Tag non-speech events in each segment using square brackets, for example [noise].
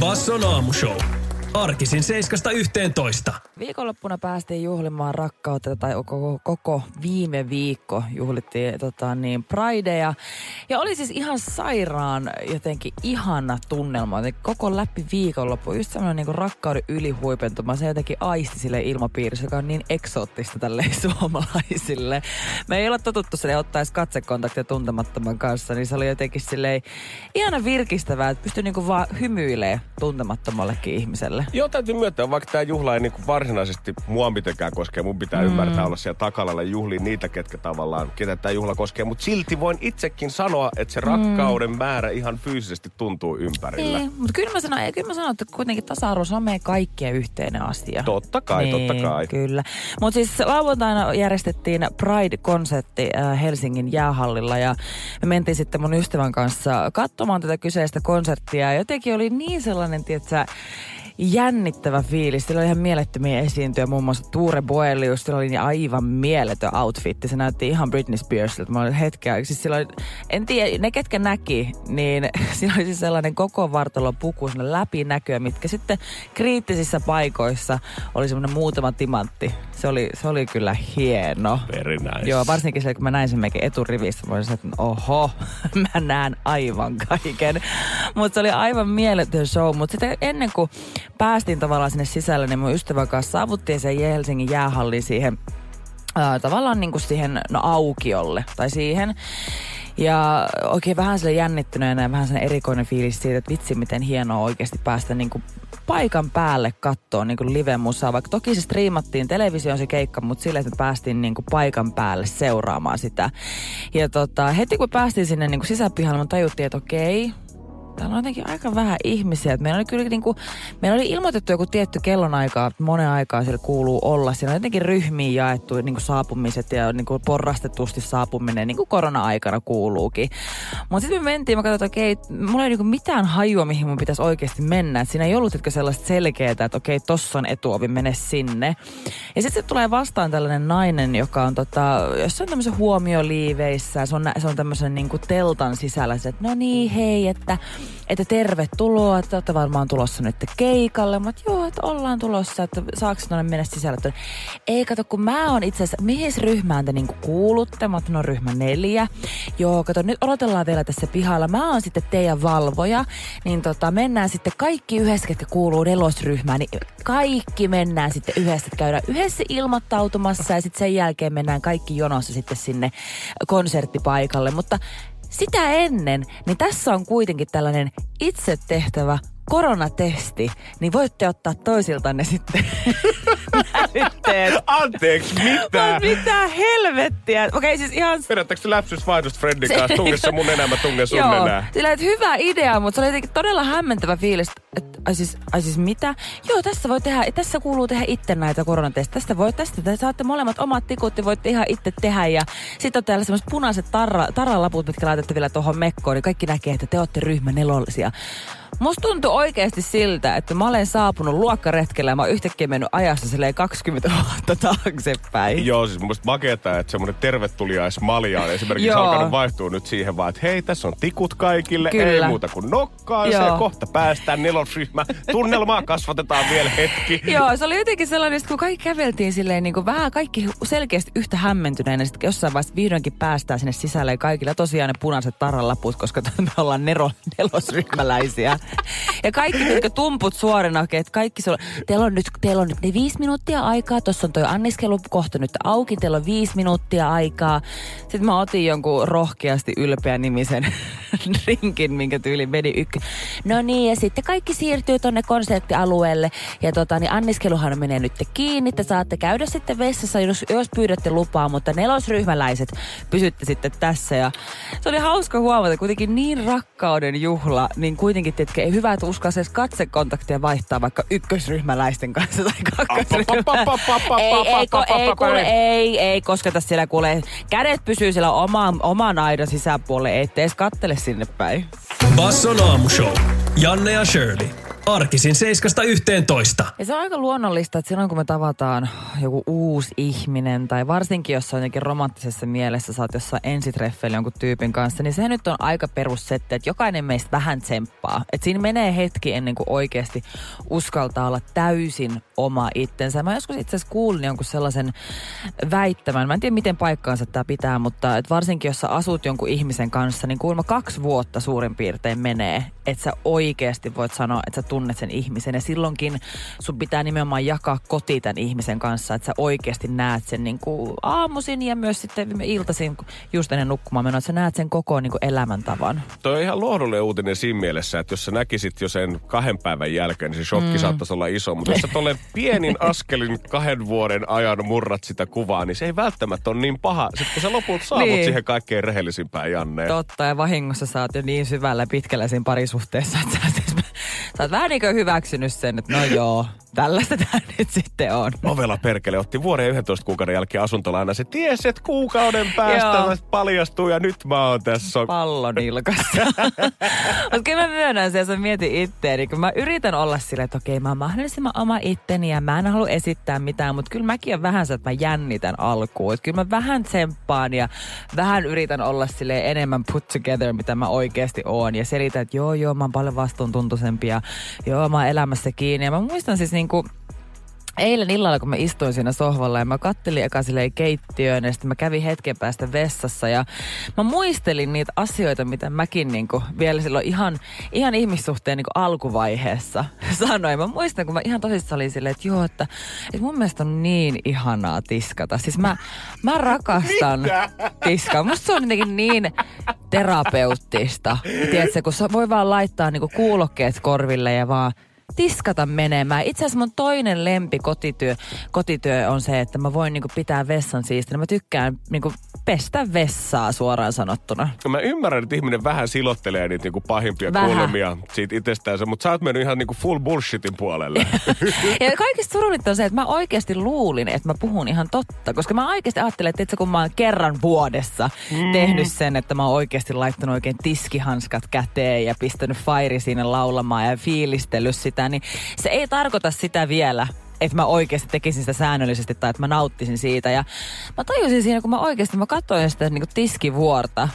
Basson aamushow. Arkisin 7.11. Viikonloppuna päästiin juhlimaan rakkautta tai koko, koko viime viikko juhlittiin tota, niin Pridea. Ja oli siis ihan sairaan jotenkin ihana tunnelma. Jotenkin koko läpi viikonloppu. Just semmoinen niin rakkauden ylihuipentuma. Se jotenkin aisti sille ilmapiirissä, joka on niin eksoottista tälle [laughs] suomalaisille. Me ei olla totuttu sille edes katsekontaktia tuntemattoman kanssa. Niin se oli jotenkin silleen ihana virkistävää, että pystyi niin vaan hymyilemään tuntemattomallekin ihmiselle. Joo, täytyy myöntää, vaikka tämä juhla ei niin varsinaisesti mua mitenkään koske. Mun pitää mm. ymmärtää olla siellä takalalla juhliin niitä, ketkä tavallaan, ketä tämä juhla koskee. Mutta silti voin itsekin sanoa, että se rakkauden mm. määrä ihan fyysisesti tuntuu ympärillä. Niin, mutta kyllä mä sanon, kyllä mä sanon että kuitenkin tasa-arvo on meidän kaikkien yhteinen asia. Totta kai, niin, totta kai. Kyllä. Mutta siis lauantaina järjestettiin Pride-konsertti äh, Helsingin jäähallilla ja me mentiin sitten mun ystävän kanssa katsomaan tätä kyseistä konserttia. Ja jotenkin oli niin sellainen, tietsä, jännittävä fiilis. Sillä oli ihan mielettömiä esiintyjä, muun muassa Tuure Boelius. Sillä oli aivan mieletön outfitti. Se näytti ihan Britney Spearsilta. Mä olin hetkeä, siis sillä oli, en tiedä, ne ketkä näki, niin [laughs] siinä oli siis sellainen koko vartalon puku, läpinäkyä, mitkä sitten kriittisissä paikoissa oli semmoinen muutama timantti. Se oli, se oli kyllä hieno. Very nice. Joo, varsinkin se, kun mä näin sen mekin eturivistä, mä olisin, että oho, [laughs] mä näen aivan kaiken. Mutta se oli aivan mieletön show. Mutta sitten ennen kuin päästiin tavallaan sinne sisälle, niin mun ystävän kanssa saavuttiin sen Helsingin jäähalliin siihen ää, tavallaan niin kuin siihen no, aukiolle tai siihen. Ja oikein vähän sille jännittyneenä ja vähän sen erikoinen fiilis siitä, että vitsi miten hienoa oikeasti päästä niin kuin paikan päälle kattoon niin live-musaa. Vaikka toki se striimattiin televisioon se keikka, mutta sille, että me päästiin niin kuin paikan päälle seuraamaan sitä. Ja tota, heti kun päästiin sinne niin kuin sisäpihalle, me tajuttiin, että okei, täällä on jotenkin aika vähän ihmisiä. Meillä oli kyllä niin kuin, meillä oli ilmoitettu joku tietty kellonaika, monen aikaa siellä kuuluu olla. Siellä on jotenkin ryhmiin jaettu niin kuin saapumiset ja niin kuin porrastetusti saapuminen, niin kuin korona-aikana kuuluukin. Mutta sitten me mentiin, mä katsoin, että okei, mulla ei niin kuin mitään hajua, mihin mun pitäisi oikeasti mennä. Et siinä ei ollut että sellaista selkeää, että okei, tossa on etuovi, mene sinne. Ja sitten tulee vastaan tällainen nainen, joka on tota, jossain tämmöisen huomioliiveissä. Se on, se on tämmöisen niin kuin teltan sisällä, että no niin, hei, että että tervetuloa, että olette varmaan tulossa nyt keikalle. Mutta joo, että ollaan tulossa, että saako tuonne mennä. Että, ei kato, kun mä oon itse asiassa, mihin ryhmään te niinku kuulutte? Mä oon ryhmä neljä. Joo, kato, nyt odotellaan teillä tässä pihalla. Mä oon sitten teidän valvoja. Niin tota, mennään sitten kaikki yhdessä, ketkä kuuluu nelosryhmään. Niin kaikki mennään sitten yhdessä, että käydään yhdessä ilmoittautumassa ja sitten sen jälkeen mennään kaikki jonossa sitten sinne konserttipaikalle. Mutta sitä ennen, niin tässä on kuitenkin tällainen itse tehtävä koronatesti, niin voitte ottaa toisiltanne sitten näytteet. [laughs] Anteeksi, mitä? mitä helvettiä? Okei, okay, siis ihan... Vedättekö läpsysvaihdosta Fredin kanssa? Tunge se mun enää, mä tungen sun Joo, enää. Sillä, hyvä idea, mutta se oli jotenkin todella hämmentävä fiilis. Että, ai, siis, ai siis mitä? Joo, tässä voi tehdä, tässä kuuluu tehdä itse näitä koronatestejä. Tästä voi, tästä te saatte molemmat omat tikut ja voitte ihan itse tehdä. Ja sitten on täällä semmoiset punaiset tarra, tarralaput, mitkä laitatte vielä tuohon mekkoon, niin kaikki näkee, että te olette ryhmä nelollisia. Musta tuntuu oikeasti siltä, että mä olen saapunut luokkaretkellä ja mä oon yhtäkkiä mennyt ajassa silleen 20 vuotta taaksepäin. Joo, siis mun makeeta, että semmoinen tervetuliaismalja on esimerkiksi Joo. alkanut vaihtua nyt siihen vaan, että hei, tässä on tikut kaikille, Kyllä. ei muuta kuin nokkaan se, kohta päästään nelosryhmä. Tunnelmaa kasvatetaan vielä hetki. [laughs] Joo, se oli jotenkin sellainen, että kun kaikki käveltiin silleen niin kuin vähän kaikki selkeästi yhtä hämmentyneenä, sitten jossain vaiheessa vihdoinkin päästään sinne sisälle ja kaikilla tosiaan ne punaiset tarralaput, koska me ollaan nero, nelosryhmäläisiä. Ja kaikki jotka tumput suorina, että kaikki se on, teillä on nyt, teillä on nyt ne viisi minuuttia aikaa, tuossa on toi anniskelu kohta nyt auki, teillä on viisi minuuttia aikaa. Sitten mä otin jonkun rohkeasti ylpeä nimisen [laughs] rinkin, minkä tyyli meni ykkö. No niin, ja sitten kaikki siirtyy tonne konserttialueelle. Ja tota, niin anniskeluhan menee nyt kiinni. Te saatte käydä sitten vessassa, jos, jos pyydätte lupaa, mutta nelosryhmäläiset pysytte sitten tässä. Ja se oli hauska huomata, kuitenkin niin rakkauden juhla, niin kuitenkin, että hyvä, että uskalsi edes katsekontaktia vaihtaa vaikka ykkösryhmäläisten kanssa tai kakkosryhmäläisten ei, ei, ko, ei, kuule, ei. ei, ei kosketa siellä kuule. Kädet pysyy siellä oman, oman aidan sisäpuolelle, ettei edes kattele sinne päin. Basson aamushow. Janne ja Shirley. Arkisin 7.11. Ja se on aika luonnollista, että silloin kun me tavataan joku uusi ihminen, tai varsinkin jos on jotenkin romanttisessa mielessä, sä oot jossain ensitreffeillä jonkun tyypin kanssa, niin se nyt on aika perussetti, että jokainen meistä vähän tsemppaa. Että siinä menee hetki ennen kuin oikeasti uskaltaa olla täysin oma itsensä. Mä joskus itse asiassa kuulin jonkun sellaisen väittämän, mä en tiedä miten paikkaansa tämä pitää, mutta että varsinkin jos sä asut jonkun ihmisen kanssa, niin kuulemma kaksi vuotta suurin piirtein menee, että sä oikeasti voit sanoa, että sä tunnet sen ihmisen. Ja silloinkin sun pitää nimenomaan jakaa koti tämän ihmisen kanssa, että sä oikeasti näet sen niin kuin aamuisin ja myös sitten iltaisin just ennen nukkumaan menoa, että sä näet sen koko niin kuin elämäntavan. Toi on ihan lohdullinen uutinen siinä mielessä, että jos sä näkisit jo sen kahden päivän jälkeen, niin se shokki mm. saattaisi olla iso. Mutta jos sä tolle [laughs] pienin askelin kahden vuoden ajan murrat sitä kuvaa, niin se ei välttämättä ole niin paha. Sitten kun sä lopulta saavut Niin. siihen kaikkein rehellisimpään Janneen. Totta, ja vahingossa sä oot jo niin syvällä pitkällä siinä parisuhteessa, että sä, siis, sä oot vähän niin kuin hyväksynyt sen, että no joo, tällaista [laughs] tämä nyt sitten on. Ovela perkele otti vuoden ja 11 kuukauden jälkeen asuntolaina. Se tiesi, että kuukauden päästä paljastuu ja nyt mä oon tässä. pallon ilkassa. [laughs] Mutta kyllä mä myönnän sen, jos mietin itteeni, kun mä yritän olla silleen, että okei, mä oon mahdollisimman oma itteni ja mä en halua esittää mitään, mutta kyllä mäkin on vähän se, että mä jännitän alkuun. Että kyllä mä vähän tsemppaan ja vähän yritän olla sille enemmän put together, mitä mä oikeasti oon. Ja selitän, että joo, joo, mä oon paljon vastuuntuntoisempi ja joo, mä oon elämässä kiinni. Ja mä muistan siis niinku, Eilen illalla, kun mä istuin siinä sohvalla ja mä kattelin eka silleen keittiöön ja sitten mä kävin hetken päästä vessassa ja mä muistelin niitä asioita, mitä mäkin niinku vielä silloin ihan, ihan ihmissuhteen niinku alkuvaiheessa [laughs] sanoin. Mä muistan, kun mä ihan tosissaan olin silleen, että joo, että, että mun mielestä on niin ihanaa tiskata. Siis mä, mä rakastan tiskaa. Musta se on jotenkin niin terapeuttista. Tiedätkö, kun voi vaan laittaa niinku kuulokkeet korville ja vaan tiskata menemään. Itse asiassa mun toinen lempi kotityö, kotityö on se, että mä voin niinku pitää vessan siistinä. Mä tykkään niinku pestä vessaa suoraan sanottuna. Mä ymmärrän, että ihminen vähän silottelee niitä niinku pahimpia Vähän. kulmia siitä itsestäänsä, mutta sä oot mennyt ihan niinku full bullshitin puolelle. [laughs] Ja kaikista surullinta on se, että mä oikeasti luulin, että mä puhun ihan totta. Koska mä oikeasti ajattelen, että itse kun mä oon kerran vuodessa mm. tehnyt sen, että mä oon oikeasti laittanut oikein tiskihanskat käteen ja pistänyt Fairi sinne laulamaan ja fiilistellyt sitä, niin se ei tarkoita sitä vielä, että mä oikeasti tekisin sitä säännöllisesti tai että mä nauttisin siitä. Ja mä tajusin siinä, kun mä oikeasti mä katsoin sitä niin tiskivuorta.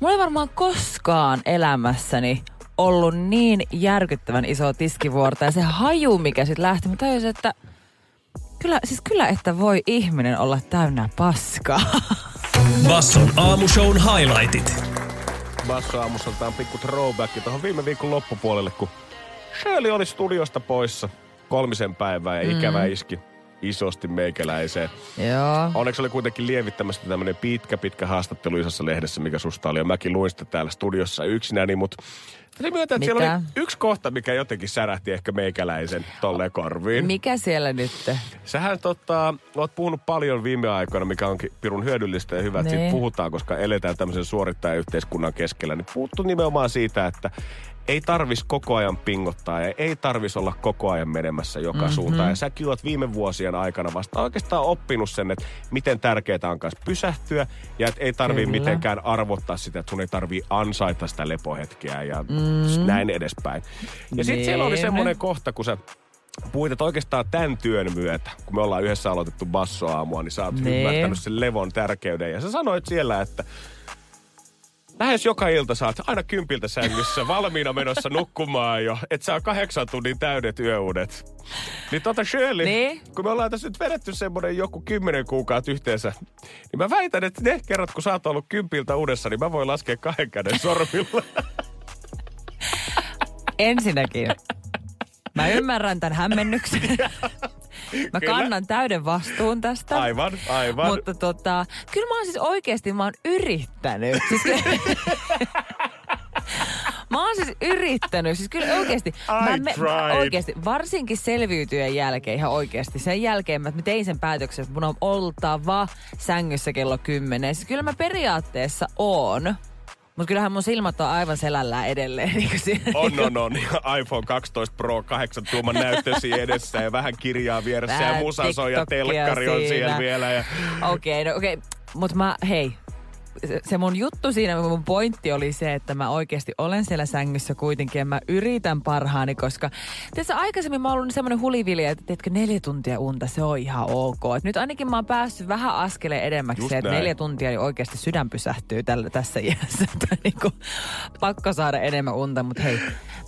Mulla ei varmaan koskaan elämässäni ollut niin järkyttävän iso tiskivuorta ja se haju, mikä sitten lähti, mä tajusin, että kyllä, siis kyllä, että voi ihminen olla täynnä paskaa. Basson aamushown highlightit. Basso aamussa otetaan pikku throwback tuohon viime viikon loppupuolelle, kun Shirley oli studiosta poissa kolmisen päivää ja ikävä iski isosti meikäläiseen. Joo. Onneksi oli kuitenkin lievittämässä tämmöinen pitkä, pitkä haastattelu isossa lehdessä, mikä susta oli. Ja mäkin luin sitä täällä studiossa yksinäni, mutta täytyy myöntää, että siellä oli yksi kohta, mikä jotenkin särähti ehkä meikäläisen tolleen korviin. Mikä siellä nyt? Sähän tota, oot puhunut paljon viime aikoina, mikä onkin pirun hyödyllistä ja hyvä, että siitä Niin. puhutaan, koska eletään tämmöisen suorittajayhteiskunnan keskellä. Niin puuttu nimenomaan siitä, että ei tarvis koko ajan pingottaa ja ei tarvis olla koko ajan menemässä joka mm-hmm. suuntaan. Ja säkin oot viime vuosien aikana vasta oikeastaan oppinut sen, että miten tärkeää on kanssa pysähtyä ja että ei tarvii Kyllä. mitenkään arvottaa sitä, että sun ei tarvii ansaita sitä lepohetkeä ja mm. Näin edespäin. Ja sitten siellä oli semmoinen kohta, kun sä puhuit, että oikeastaan tämän työn myötä, kun me ollaan yhdessä aloitettu bassoaamua, niin sä oot Niin. ymmärtänyt sen levon tärkeyden. Ja sä sanoit siellä, että lähes joka ilta oot aina kympiltä sängyssä valmiina menossa [laughs] nukkumaan jo, että saa kahdeksan tunnin täydet yöunet. Niin tota Shirley, Niin? kun me ollaan tässä nyt vedetty semmoinen joku kymmenen kuukautta yhteensä, niin mä väitän, että ne kerrat, kun sä oot ollut kympiltä uudessa, niin mä voin laskea kahden käden sormilla. [laughs] Ensinnäkin. Mä ymmärrän tämän hämmennyksen. Mä Kyllä. kannan täyden vastuun tästä. Aivan, aivan. Mutta tota, kyllä mä oon siis oikeesti, mä oon yrittänyt. Siis [laughs] mä oon siis yrittänyt, siis kyllä oikeesti. Mä, I tried. oikeesti, varsinkin selviytyjen jälkeen ihan oikeesti. Sen jälkeen mä, mä tein sen päätöksen, että mun on oltava sängyssä kello 10. Siis kyllä mä periaatteessa oon. Mutta kyllähän mun silmät on aivan selällään edelleen. [laughs] Niin kuin siinä, On, on, on. Ja iPhone 12 Pro 8 tuuman näyttösi edessä ja vähän kirjaa vieressä ja Vähän musa soi ja TikTokia telkkari on siellä siinä. vielä. Ja... Okei, no okei. Mutta mä, hei, se, se mun juttu siinä, mun pointti oli se, että mä oikeasti olen siellä sängyssä kuitenkin ja mä yritän parhaani, koska tässä aikaisemmin mä oon ollut semmoinen hulivilja, että teetkö neljä tuntia unta, se on ihan ok. Et nyt ainakin mä oon päässyt vähän askeleen edemmäksi, Just että näin. neljä tuntia niin oikeasti sydän pysähtyy tällä, tässä iässä. [laughs] Että niinku, pakko saada enemmän unta, mutta hei,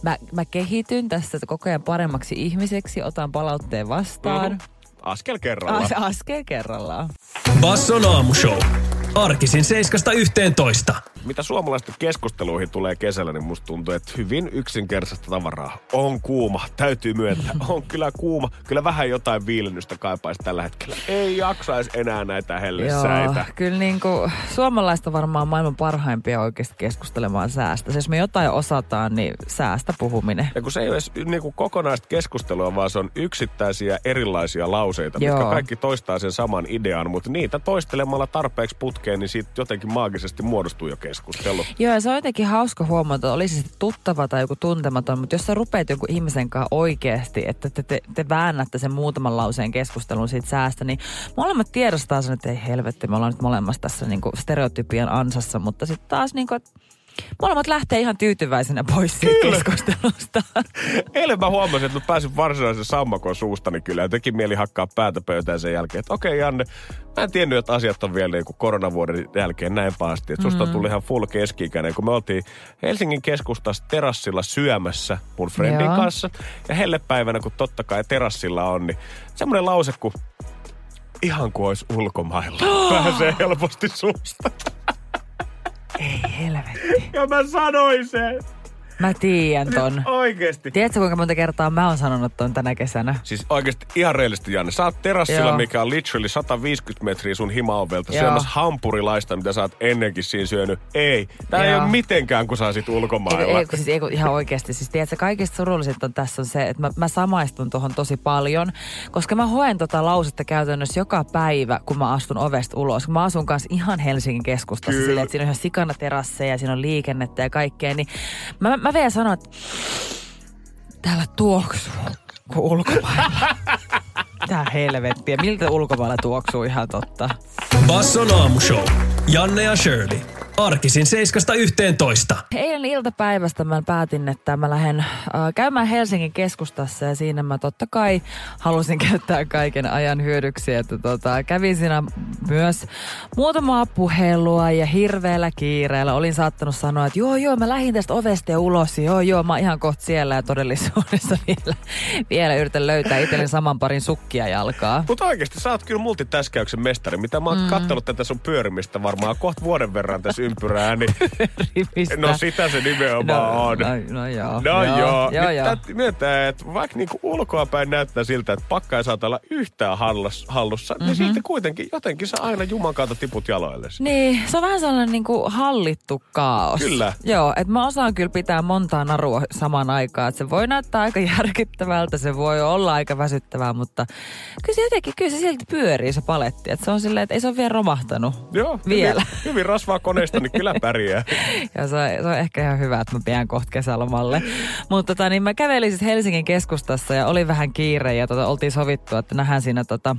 mä, mä kehityn tässä koko ajan paremmaksi ihmiseksi, otan palautteen vastaan. Mhm. Askel kerrallaan. As, askel kerrallaan. Basson aamushow. Arkisin 7.11. Mitä suomalaisten keskusteluihin tulee kesällä, niin musta tuntuu, että hyvin yksinkertaista tavaraa. On kuuma, täytyy myöntää. [laughs] On kyllä kuuma. Kyllä vähän jotain viilennystä kaipaisi tällä hetkellä. Ei jaksaisi enää näitä hellesäitä. Joo, kyllä niin kuin, suomalaista varmaan maailman parhaimpia oikeasti keskustelemaan säästä. Jos me jotain osataan, niin säästä puhuminen. Ja kun se ei ole edes niinku kokonaista keskustelua, vaan se on yksittäisiä erilaisia lauseita, Joo. mitkä kaikki toistaa sen saman idean, mutta niitä toistelemalla tarpeeksi putkeen, niin siitä jotenkin maagisesti muodostuu jo keskustelu. Joo, se on jotenkin hauska huomata, oli se sitten tuttava tai joku tuntematon, mutta jos sä rupeat joku ihmisen kanssa oikeasti, että te, te, te väännätte sen muutaman lauseen keskustelun siitä säästä, niin molemmat tiedostaa sen, että ei helvetti, me ollaan nyt molemmassa tässä niinku stereotypian ansassa, mutta sitten taas niinku, että molemmat lähtee ihan tyytyväisenä pois siitä keskustelusta. [laughs] Eilen mä huomasin, että mä pääsin varsinaisen sammakon suustani kyllä ja teki mieli hakkaa päätä pöytään sen jälkeen, että okei Janne, mä en tiennyt, että asiat on vielä niin kuin koronavuoden jälkeen näin pahasti, että susta on tullut ihan full keski kun me oltiin Helsingin keskustassa terassilla syömässä mun friendin Joo. kanssa ja hellepäivänä, kun totta kai terassilla on, niin semmoinen lause kuin ihan kuin olisi ulkomailla. [gasps] Pääsee helposti suusta. Ei helvetti. Ja mä sanoin sen. Mä tiedän ton. Oikeesti. Tiedätkö kuinka monta kertaa mä oon sanonut ton tänä kesänä? Siis oikeasti ihan reellisesti, Janne. Sä oot terassilla, Joo. mikä on literally 150 metriä sun himaovelta, Joo. syömässä hampurilaista, mitä sä oot ennenkin siinä syönyt. Ei, tää ei Joo. ole mitenkään, kun sä olisit ulkomailla. Ei, ei, kun siis, ei, kun ihan oikeasti. Siis tiedätkö, kaikista surullisinta on tässä on se, että mä, mä samaistun tuohon tosi paljon, koska mä hoen tota lausetta käytännössä joka päivä, kun mä astun ovesta ulos. Mä asun kanssa ihan Helsingin keskustassa Kyllä. silleen, että siinä on ihan sikana terasseja ja siinä on liikennettä ja kaikkea, niin mä, mä vielä sanon, että täällä tuoksuu kuin ulkomailla. [laughs] Tää helvettiä. Miltä ulkomailla tuoksuu ihan totta? Basson aamushow. Janne ja Shirley. Arkisin 7.11. Eilen iltapäivästä mä päätin, että mä lähden äh, käymään Helsingin keskustassa ja siinä mä totta kai halusin [laughs] käyttää kaiken ajan hyödyksi. Että tota, kävin siinä myös muutamaa puhelua ja hirveällä kiireellä olin saattanut sanoa, että joo joo mä lähdin tästä ovesta ja ulos. Joo joo mä oon ihan kohta siellä ja todellisuudessa [laughs] vielä, vielä yritän löytää itselleni saman parin sukkia jalkaa. Mutta oikeasti sä oot kyllä multitäskäyksen mestari. Mitä mä oon mm. kattellut tätä sun pyörimistä varmaan kohta vuoden verran tässä ympyrää, niin [laughs] Rivistä. no sitä se nimenomaan no, on. no, no joo. No joo, joo, Nyt joo. täytyy myöntää, että vaikka niinku ulkoapäin näyttää siltä, että pakka ei saata olla yhtään hallus, hallussa, mm-hmm. niin silti kuitenkin jotenkin sä aina Juman kautta tiput jaloillesi. Niin, se on vähän sellainen niin kuin hallittu kaos. Kyllä. Joo, että mä osaan kyllä pitää montaa narua samaan aikaan. Että se voi näyttää aika [laughs] järkyttävältä, se voi olla aika väsyttävää, mutta kyllä se jotenkin, kyllä se silti pyörii se paletti. Että se on silleen, että ei se ole vielä romahtanut. Joo, Vielä. Hyvin, hyvin rasvaa koneista, niin kyllä pärjää. [laughs] Ja se on, se on ehkä ihan hyvä, että mä pidän kohta kesälomalle. Mutta tota, niin mä kävelin siis Helsingin keskustassa ja oli vähän kiire ja tota, oltiin sovittu, että nähdään siinä tota,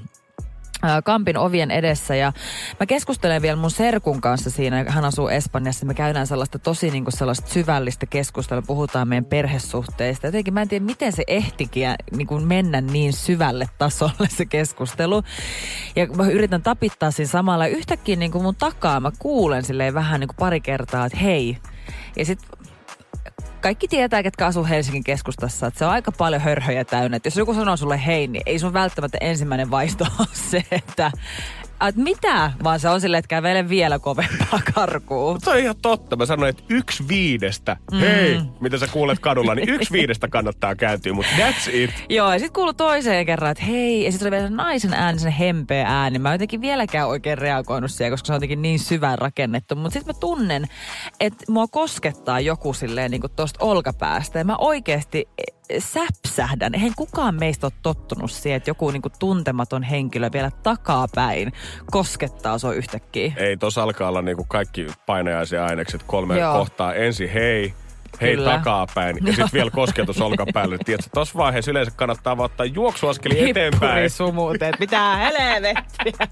Kampin ovien edessä ja mä keskustelen vielä mun serkun kanssa siinä, hän asuu Espanjassa, me käydään sellaista tosi niin kuin sellaista syvällistä keskustelua, puhutaan meidän perhesuhteista. Jotenkin mä en tiedä, miten se ehtikin niin kuin mennä niin syvälle tasolle se keskustelu. Ja mä yritän tapittaa siinä samalla ja yhtäkkiä niin kuin mun takaa mä kuulen silleen vähän niin kuin pari kertaa, että hei. Ja sitten kaikki tietää, ketkä asuu Helsingin keskustassa, että se on aika paljon hörhöjä täynnä. Et jos joku sanoo sulle hei, niin ei sun välttämättä ensimmäinen vaisto [laughs] ole se, että et mitä, vaan se on silleen, että kävele vielä kovempaa karkuun. Se on ihan totta. Mä sanoin, että yksi viidestä, mm. hei, mitä sä kuulet kadulla, niin yksi viidestä kannattaa kääntyä, mutta that's it. Joo, ja sitten kuului toiseen kerran, että hei, ja sitten oli vielä se naisen ääni, sen hempeä ääni. Mä en jotenkin vieläkään oikein reagoinut siihen, koska se on jotenkin niin syvään rakennettu. Mutta sitten mä tunnen, että mua koskettaa joku silleen niin kuin tosta olkapäästä. Ja mä oikeasti, säpsähdän. Eihän kukaan meistä ole tottunut siihen, että joku niinku tuntematon henkilö vielä takapäin koskettaa sua yhtäkkiä. Ei, tos alkaa olla niinku kaikki painajaisia ainekset kolme Joo. kohtaa. Ensin hei, hei Kyllä. takapäin ja sitten vielä kosketus olkapäälle. Tiedätkö, tuossa vaiheessa yleensä kannattaa vaan ottaa juoksuaskeli eteenpäin. Hippurisuumuuteet, mitä helvettiä.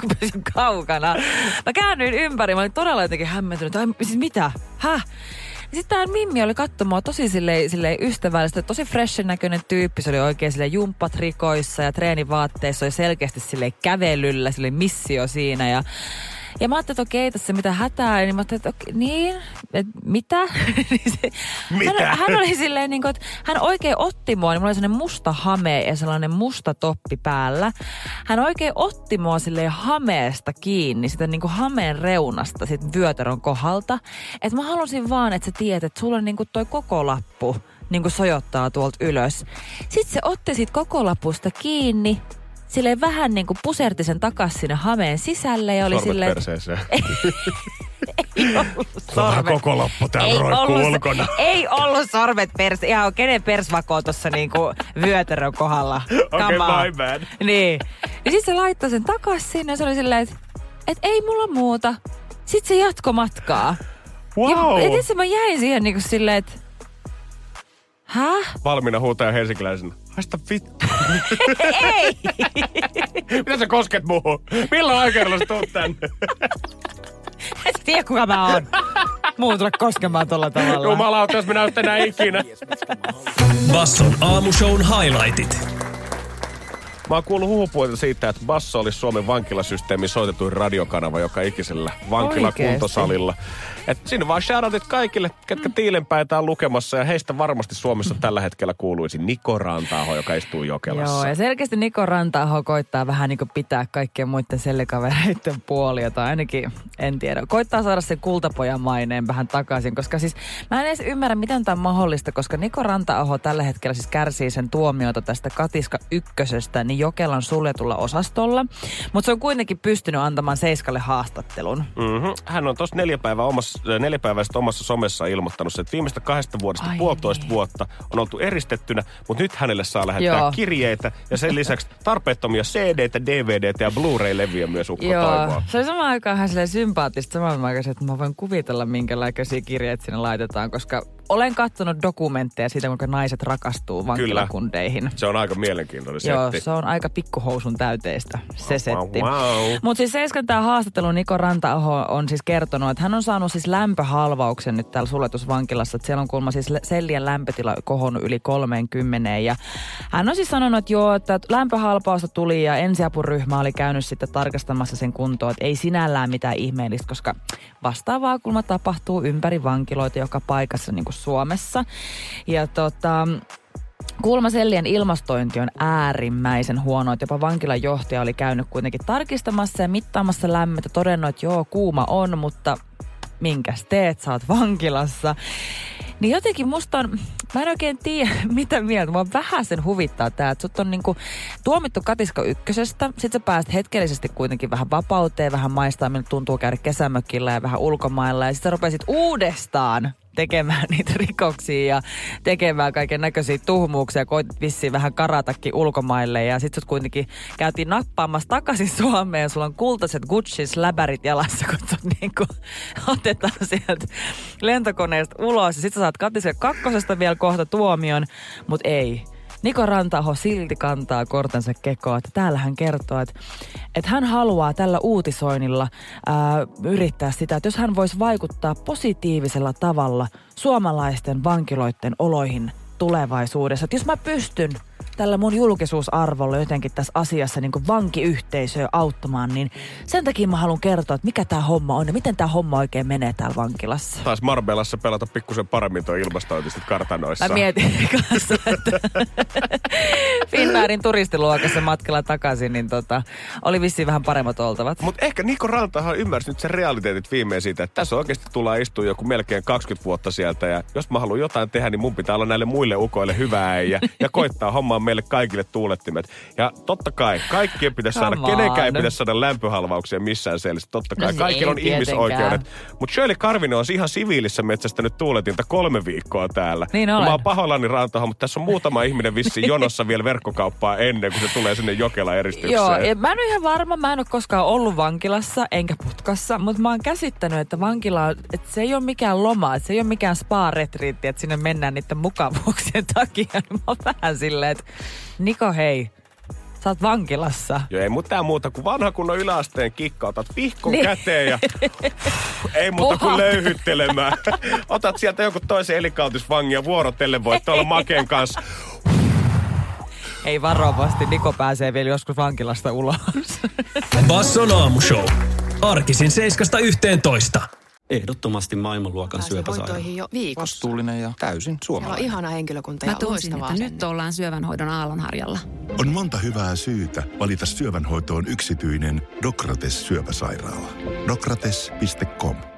Kun pysyn kaukana. Mä käännyin ympäri, mä olin todella jotenkin hämmentynyt. Ai, siis mitä? Häh? Sitten tämä Mimmi oli katsomaan tosi silleen, silleen ystävällistä, tosi freshin näköinen tyyppi. Se oli oikein sille jumppatrikoissa ja treenivaatteissa, oli selkeästi sille kävelyllä, sille missio siinä. Ja, ja mä ajattelin, että okei, tässä mitä hätää, niin mä ajattelin, että okei, niin, että mitä? [laughs] Niin Mitä? Hän, hän oli silleen, niin kuin, että hän oikein otti mua, niin mulla oli sellainen musta hame ja sellainen musta toppi päällä. Hän oikein otti mua silleen hameesta kiinni, sitä niin kuin hameen reunasta, sit vyötärön kohdalta. Että mä halusin vaan, että sä tiedät, että sulla on niin kuin toi koko lappu niin kuin sojottaa tuolta ylös. Sitten se otti siitä koko lapusta kiinni, silleen vähän niin kuin puserti sen takas sinne hameen sisälle ja oli Sormet silleen... perseeseen. [laughs] Ei ollut sormet. koko loppu täällä Ei roikkuu ollut, ulkona. [laughs] ei ollut sormet pers. Ihan kenen persvako tuossa niinku vyötärön kohdalla. [laughs] Okei, Kamaa. my bad. Niin. Ja sitten se laittoi sen takas sinne ja se oli silleen, että et ei mulla muuta. Sitten se jatko matkaa. Wow! Ja, ja mä jäin siihen niinku silleen, että Häh? Valmiina huutaja helsinkiläisenä. Haista vittu. Ei! [laughs] Mitä sä kosket muuhun? Milloin oikeudella sä tuut tänne? [laughs] Et tiedä kuka mä oon. Muun tule koskemaan tolla tavalla. Jumalauta, jos minä enää ikinä. Basson aamushown highlightit. Mä oon kuullut huhupuolta siitä, että Basso olisi Suomen vankilasysteemin soitetuin radiokanava joka ikisellä vankilakuntosalilla. Et sinne vaan shoutoutit kaikille, ketkä tiilenpäitä on lukemassa ja heistä varmasti Suomessa tällä hetkellä kuuluisi Niko Rantaaho, joka istuu Jokelassa. Joo, ja selkeästi Niko Rantaaho koittaa vähän niin kuin pitää kaikkien muiden sellikavereiden puolia, tai ainakin, en tiedä, koittaa saada sen kultapojan maineen vähän takaisin, koska siis mä en edes ymmärrä, miten tämä on mahdollista, koska Niko Rantaaho tällä hetkellä siis kärsii sen tuomiota tästä Katiska ykkösestä, niin Jokelan suljetulla osastolla, mutta se on kuitenkin pystynyt antamaan Seiskalle haastattelun. Mm-hmm. Hän on tuossa neljä, päivää omassa, neljä päivää sitten omassa somessa ilmoittanut, että viimeistä kahdesta vuodesta Ai puolitoista niin. vuotta on oltu eristettynä, mutta nyt hänelle saa lähettää Joo. kirjeitä ja sen lisäksi tarpeettomia CD-tä, DVDtä ja Blu-ray-levyjä myös Ukko Joo, toivoo. se oli samaan aikaan ihan sympaattista samaan aikaan, että mä voin kuvitella, minkälaisia kirjeitä sinne laitetaan, koska olen katsonut dokumentteja siitä, kuinka naiset rakastuu vankilakundeihin. Se on aika mielenkiintoinen Joo, setti. se on aika pikkuhousun täyteistä, se setti. Wow, wow. Mutta siis Seiskan tämä haastattelu Niko Ranta-aho on siis kertonut, että hän on saanut siis lämpöhalvauksen nyt täällä suljetusvankilassa. Että siellä on kuulemma siis sellien lämpötila kohonnut yli 30. Ja hän on siis sanonut, että joo, että lämpöhalpausta tuli ja ensiapuryhmä oli käynyt sitten tarkastamassa sen kuntoon. Että ei sinällään mitään ihmeellistä, koska vastaavaa kulma tapahtuu ympäri vankiloita joka paikassa niin kuin Suomessa. Ja tota, Kuulemma sellien ilmastointi on äärimmäisen huono, että jopa vankilan johtaja oli käynyt kuitenkin tarkistamassa ja mittaamassa lämmötä, todennut, että joo, kuuma on, mutta minkäs teet, sä oot vankilassa. Niin jotenkin musta on, mä en oikein tiedä [laughs] mitä mieltä, mua vähän sen huvittaa tää, että sut on niinku tuomittu katiska ykkösestä, sit sä pääset hetkellisesti kuitenkin vähän vapauteen, vähän maistaa, miltä tuntuu käydä kesämökillä ja vähän ulkomailla ja sit sä rupesit uudestaan tekemään [laughs] niitä rikoksia ja tekemään kaiken näköisiä tuhmuuksia. Koitit vissiin vähän karatakin ulkomaille ja sit sut kuitenkin käytiin nappaamassa takaisin Suomeen sulla on kultaiset Gucci läbärit jalassa, kun sut niinku [laughs] otetaan sieltä lentokoneesta ulos ja sit sä saat katisen kakkosesta vielä kohta tuomion, mutta ei. Niko Rantaho silti kantaa kortensa kekoa. Että täällä hän kertoo, että, että hän haluaa tällä uutisoinnilla ää, yrittää sitä, että jos hän voisi vaikuttaa positiivisella tavalla suomalaisten vankiloiden oloihin tulevaisuudessa. Että jos mä pystyn tällä mun julkisuusarvolla jotenkin tässä asiassa niin vankiyhteisöä auttamaan, niin sen takia mä haluan kertoa, että mikä tämä homma on ja miten tämä homma oikein menee täällä vankilassa. Taisi Marbellassa pelata pikkusen paremmin tuo ilmastointi sit kartanoissa. Mä mietin [laughs] kanssa, että [laughs] Finnairin turistiluokassa matkalla takaisin, niin tota, oli vissiin vähän paremmat oltavat. Mutta ehkä Niko Rantahan ymmärsi nyt sen realiteetit viimein siitä, että tässä oikeasti tullaan istua joku melkein 20 vuotta sieltä ja jos mä haluan jotain tehdä, niin mun pitää olla näille muille ukoille hyvää äijä ja koittaa hommaa meille kaikille tuulettimet. Ja totta kai, kaikkien pitäisi saada, on. kenenkään ei pitäisi saada lämpöhalvauksia missään seellistä. Totta kai, No se kaikilla on tietenkään. ihmisoikeudet. Mutta Shirley Karvinen on ihan siviilissä metsästänyt tuuletinta kolme viikkoa täällä. Niin olen. Mä oon pahoillani Rantahan, mutta tässä on muutama ihminen vissiin [laughs] jonossa vielä verkkokauppaa ennen kuin se tulee sinne Jokela eristykseen. Joo, ja mä en ole ihan varma, mä en ole koskaan ollut vankilassa enkä putkassa, mutta mä oon käsittänyt, että vankila, on- että se ei ole mikään loma, että se ei ole mikään spa-retriitti, että sinne mennään niiden mukavuuksien takia. Niin [laughs] mä oon vähän silleen, että Niko hei, sä oot vankilassa. Joo, ei mitään muuta kuin vanha kunnon yläasteen kikka. Otat vihkon Niin. käteen ja [laughs] ei muuta kuin löyhyttelemään. [laughs] Otat sieltä joku toisen elikautisvangin ja vuorotellen voit olla Maken kanssa. [laughs] Ei varovasti, Niko pääsee vielä joskus vankilasta ulos. Basson aamushow. Arkisin 7.11. Ehdottomasti maailmanluokan syöpäsairaala. jo viikossa. Vastuullinen ja täysin Siellä on suomalainen. ihana henkilökunta Mä ja tunsin, loistava että nyt ollaan syövänhoidon aallonharjalla. On monta hyvää syytä valita syövänhoitoon yksityinen Dokrates syöpäsairaala. Dokrates.com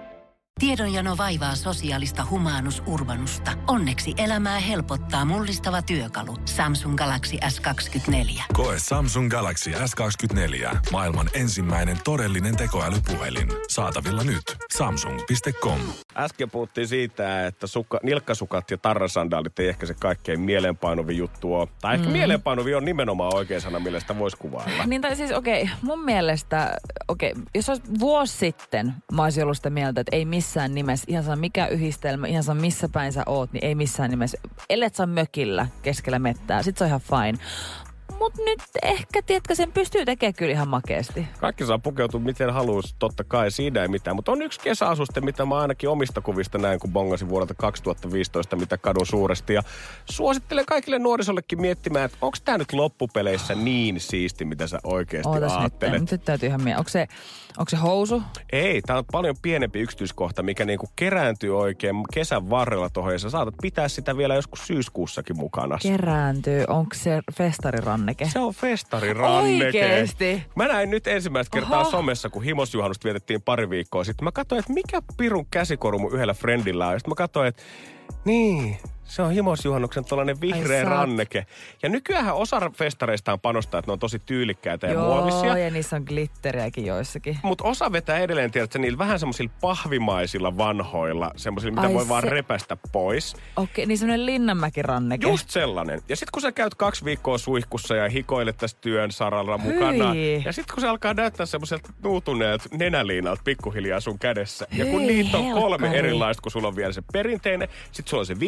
Tiedonjano vaivaa sosiaalista humanus urbanusta. Onneksi elämää helpottaa mullistava työkalu. Samsung Galaxy S24. Koe Samsung Galaxy S24. Maailman ensimmäinen todellinen tekoälypuhelin. Saatavilla nyt. Samsung.com. Äsken puhuttiin siitä, että sukka, nilkkasukat ja tarrasandaalit ei ehkä se kaikkein mieleenpainuvin juttu ole. Tai ehkä mm. mieleenpainuvin on nimenomaan oikea sana, millä sitä voisi kuvailla. Niin tai siis okei, okay, mun mielestä, okei, okay, jos olisi vuosi sitten mä olisin ollut sitä mieltä, että ei missään nimessä, ihan saa mikä yhdistelmä, ihan saa missä päin sä oot, niin ei missään nimessä. Ellet sä mökillä keskellä mettää, sit se on ihan fine. Mut nyt ehkä, tiedätkö, sen pystyy tekemään kyllä ihan makeasti. Kaikki saa pukeutua miten haluaisi, totta kai siinä ei mitään. Mutta on yksi kesäasuste, mitä mä ainakin omista kuvista näin, kun bongasin vuodelta 2015, mitä kadun suuresti. Ja suosittelen kaikille nuorisollekin miettimään, että onko tämä nyt loppupeleissä niin siisti, mitä sä oikeasti Ootas nyt, ajattelet. nyt täytyy ihan miettiä. Onko se, onko se housu? Ei, tämä on paljon pienempi yksityiskohta, mikä niinku kerääntyy oikein kesän varrella tuohon ja sä saatat pitää sitä vielä joskus syyskuussakin mukana. Kerääntyy. Onko se festariranneke? Se on festariranneke. Oikeesti? Mä näin nyt ensimmäistä kertaa Oho. somessa, kun himosjuhannusta vietettiin pari viikkoa sitten. Mä katsoin, että mikä pirun käsikoru mun yhdellä friendillä on. Sitten mä katsoin, että niin, se on himosjuhannuksen tuollainen vihreä saat. ranneke. Ja nykyään osa festareista on panostaa, että ne on tosi tyylikkäitä ja muovisia. Joo, ja niissä on glitteriäkin joissakin. Mutta osa vetää edelleen, tiedätkö, niillä vähän semmoisilla pahvimaisilla vanhoilla, semmoisilla, mitä Ai voi vaan se- repästä pois. Okei, niin semmoinen Linnanmäki-ranneke. Just sellainen. Ja sitten kun sä käyt kaksi viikkoa suihkussa ja hikoilet tässä työn saralla mukana. Hyi. Ja sitten kun se alkaa näyttää semmoiselta nuutuneelta nenäliinalta pikkuhiljaa sun kädessä. Ja kun Hyi, niitä on kolme helkkari. erilaista, kun sulla on vielä se perinteinen, sitten sulla on se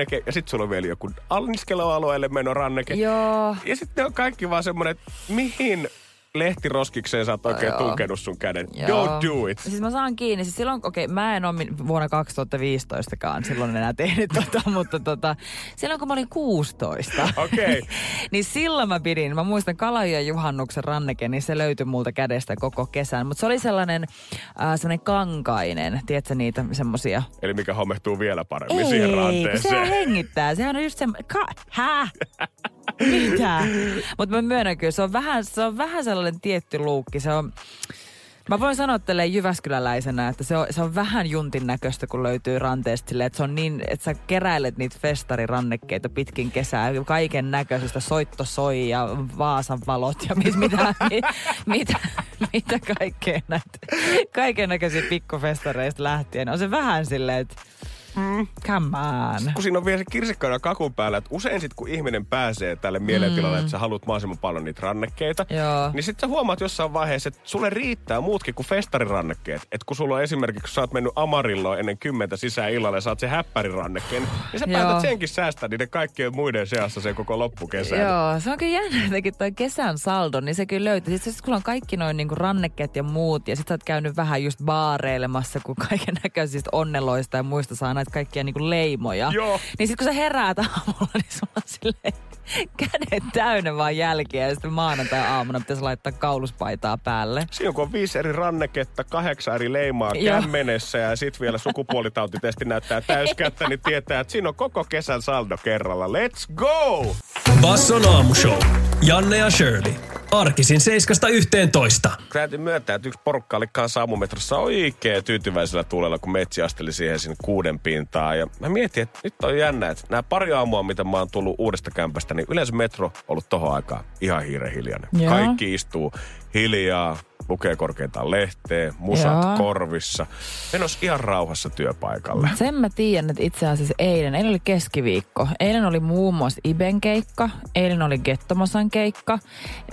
vippiranneke ja sitten sulla on vielä joku anniskelualueelle menoranneke. Joo. Ja sitten ne on kaikki vaan semmoinen, että mihin lehtiroskikseen sä oot oikein Joo. tunkenut sun käden. Joo. Don't do it. Siis mä saan kiinni. Siis silloin, okei, okay, mä en ole vuonna 2015kaan silloin enää tehnyt tota, [laughs] mutta tota, silloin kun mä olin 16. Okei. [laughs] niin silloin mä pidin, mä muistan Kalajan juhannuksen ranneke, niin se löytyi multa kädestä koko kesän. Mutta se oli sellainen, äh, sellainen kankainen, tiedätkö niitä semmosia. Eli mikä hommehtuu vielä paremmin siihen Ei, kun ranteeseen. sehän hengittää. Sehän on just se... Ka- Häh? [laughs] Mitä? Mutta mä myönnän kyllä, se on vähän, se on vähän sellainen tietty luukki. Se on... Mä voin sanoa tälle Jyväskyläläisenä, että se on, se on vähän juntin näköistä, kun löytyy ranteesta että se on niin, että sä keräilet niitä festarirannekkeita pitkin kesää, kaiken näköisestä, soitto soi ja Vaasan valot ja mit, mitä, mit, mitä, mitä kaikkea näitä, kaiken näköisiä pikkufestareista lähtien. On se vähän silleen, että mm, come on. kun siinä on vielä se kirsikkana kakun päällä, että usein sit kun ihminen pääsee tälle mielentilalle, että sä haluat mahdollisimman paljon niitä rannekkeita, Mm. Joo. niin sitten sä huomaat jossain vaiheessa, että sulle riittää muutkin kuin festarirannekkeet. Että kun sulla on esimerkiksi, kun sä oot mennyt Amarilloon ennen kymmentä sisään illalle ja saat se häppärirannekkeen, niin sä Joo. päätät senkin säästää niiden kaikkien muiden seassa sen koko loppukesän. Joo, se on kyllä jännä jotenkin toi kesän saldo, niin se kyllä löytyy. Sitten sit, kun on kaikki noin niinku rannekkeet ja muut, ja sitten sä oot käynyt vähän just baareilemassa, kun kaiken näköisistä onneloista ja muista saa näitä kaikkia niinku leimoja. Joo. Niin sitten kun sä heräät aamulla, niin sulla on silleen kädet täynnä vaan jälkiä ja sitten maanantai-aamuna pitäisi laittaa kauluspaitaa päälle. Siinä kun on viisi eri ranneketta, kahdeksan eri leimaa Joo. kämmenessä ja sitten vielä sukupuolitautitesti näyttää täyskättä, niin tietää, että siinä on koko kesän saldo kerralla. Let's go! Basson aamushow. Janne ja Shirley. Arkisin 7.11. Täytyy myöntää, että yksi porukka oli kanssa aamumetrossa oikein tyytyväisellä tuulella, kun metsi asteli siihen sinne kuuden pintaan. Ja mä mietin, että nyt on jännä, että nämä pari aamua, mitä mä oon tullut uudesta kämpästä, niin yleensä metro on ollut tohon aikaan ihan hiiren hiljainen. Joo. Kaikki istuu hiljaa, lukee korkeintaan lehteä, musat Joo. korvissa. Menossa ihan rauhassa työpaikalle. Sen mä tiedän, että itse asiassa eilen, eilen oli keskiviikko. Eilen oli muun muassa Iben keikka, eilen oli Gettomosan keikka.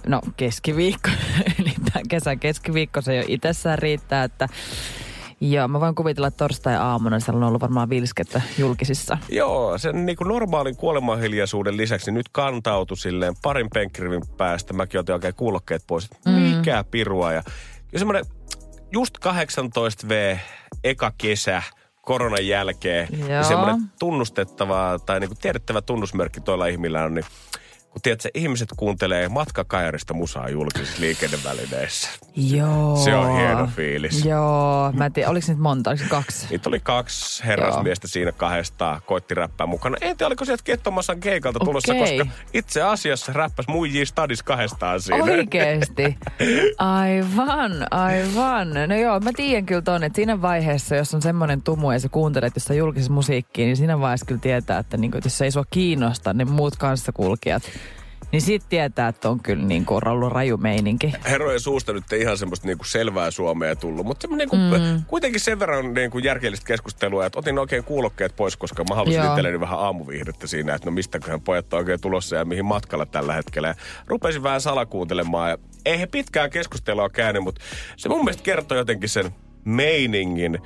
No keskiviikko, [laughs] ylipäätään kesän keskiviikko, se jo itsessään riittää, että ja mä voin kuvitella, että torstai-aamuna siellä on ollut varmaan vilskettä julkisissa. Joo, sen niin kuin normaalin kuolemanhiljaisuuden lisäksi niin nyt kantautui silleen parin penkkirivin päästä. Mäkin otin oikein kuulokkeet pois, että mikä pirua. Ja, ja semmoinen just 18V, eka kesä, koronan jälkeen, Joo. niin semmoinen tunnustettava tai niin kuin tiedettävä tunnusmerkki toilla ihmillä on, niin kun tiedät, että ihmiset kuuntelee matkakajarista musaa julkisissa liikennevälineissä. Joo. Se on hieno fiilis. Joo, mä en tiedä, oliko niitä monta, oliko kaksi? Niitä oli kaksi herrasmiestä siinä kahdesta, koitti räppää mukana. En tiedä, oliko sieltä Kettomasan keikalta tulossa, Okei. koska itse asiassa räppäs muijii stadis kahdestaan siinä. Oikeesti? [laughs] Aivan, aivan. No joo, mä tiedän kyllä ton, että siinä vaiheessa, jos on semmoinen tumu ja sä kuuntelet jossain julkisessa musiikkia, niin siinä vaiheessa kyllä tietää, että, niinku, että jos se ei sua kiinnosta, ne muut kanssakulkijat, niin sit tietää, että on kyllä niinku ollut raju meininki. Herrojen suusta nyt ei ihan semmoista niinku selvää suomea tullut, mutta semmoinen niinku, mm. kuitenkin sen verran niinku järkeellistä keskustelua, että otin oikein kuulokkeet pois, koska mä halusin Joo. itselleni vähän aamuviihdettä siinä, että no mistäköhän pojat on oikein tulossa ja mihin matkalla tällä hetkellä. Ja rupesin vähän salakuuntelemaan ja ei he pitkään keskustelua käynyt, mutta se mun mielestä kertoo jotenkin sen meiningin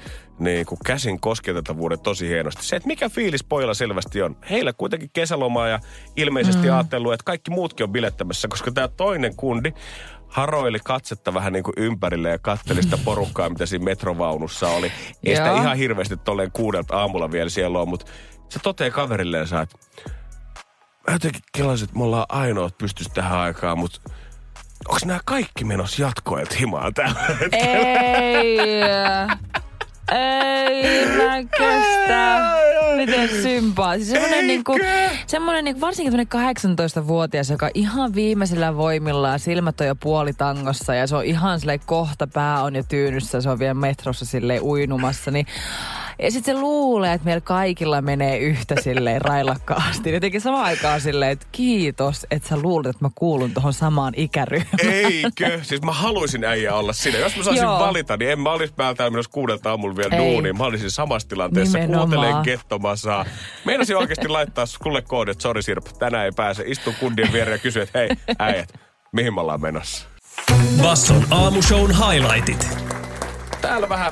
niin kuin käsin kosketettavuuden tosi hienosti. Se, että mikä fiilis pojilla selvästi on. Heillä kuitenkin kesälomaa ja ilmeisesti mm. ajatellut, että kaikki muutkin on bilettämässä, koska tämä toinen kundi haroili katsetta vähän niin kuin ympärille ja katteli sitä porukkaa, mitä siinä metrovaunussa oli. Ei sitä ihan hirveästi tolleen kuudelta aamulla vielä siellä on, mutta se toteaa kaverilleen että mä jotenkin kelasin, että me ollaan ainoat pystys tähän aikaan, mutta onko nämä kaikki menossa jatkoilta himaan tällä hetkellä? Ei, [laughs] ei mä kestä. Miten sympaa. Siis semmoinen niinku, semmoinen niinku, varsinkin semmoinen 18-vuotias, joka ihan viimeisillä voimillaan, silmät on jo puolitangossa ja se on ihan silleen kohta pää on jo tyynyssä, se on vielä metrossa silleen uinumassa, niin ja sitten se luulee, että meillä kaikilla menee yhtä silleen railakkaasti. Jotenkin samaan aikaan silleen, että kiitos, että sä luulet, että mä kuulun tuohon samaan ikäryhmään. Eikö? Siis mä haluaisin äijä olla siinä. Jos mä saisin Joo. valita, niin en mä olisi päältä menossa kuudelta aamulla vielä Ei. duuniin. Mä olisin samassa tilanteessa, Nimenomaan. kuuntelen kettomasaa. Meinasin oikeasti laittaa sulle koodi, että sori Sirp, tänään ei pääse. Istu kundien viereen ja kysy, että hei äijät, mihin me ollaan menossa? Basson aamushown highlightit. Täällä vähän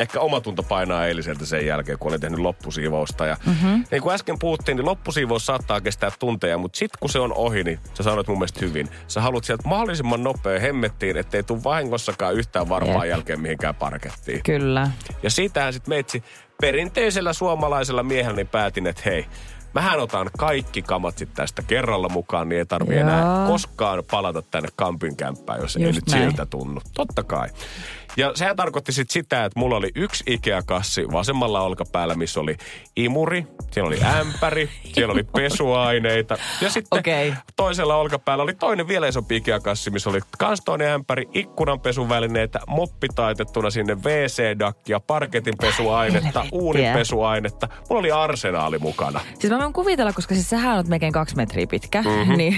ehkä omatunto painaa eiliseltä sen jälkeen, kun olin tehnyt loppusiivousta. Ja mm-hmm. niin kuin äsken puhuttiin, niin loppusiivous saattaa kestää tunteja, mutta sitten kun se on ohi, niin sä sanoit mun mielestä hyvin. Sä haluat sieltä mahdollisimman nopea hemmettiin, ettei tule vahingossakaan yhtään varmaa Jep. jälkeen mihinkään parkettiin. Kyllä. Ja siitähän sitten meitsi perinteisellä suomalaisella miehellä niin päätin, että hei, mähän otan kaikki kamat sit tästä kerralla mukaan, niin ei tarvi Joo. enää koskaan palata tänne Kampin kämppään, jos ei Just nyt näin. siltä tunnu. Totta kai. Ja sehän tarkoitti sit sitä, että mulla oli yksi Ikea-kassi vasemmalla olkapäällä, missä oli imuri, siellä oli ämpäri, siellä oli pesuaineita. Ja sitten Okei. toisella olkapäällä oli toinen vielä isompi Ikea-kassi, missä oli kans toinen ämpäri, ikkunanpesuvälineitä, moppi taitettuna sinne WC-dakkia, parketin pesuainetta, Helvettiä. uuninpesuainetta. Mulla oli arsenaali mukana. Siis mä voin kuvitella, koska siis sähän on melkein kaksi metriä pitkä, Mhm. mm-hmm. niin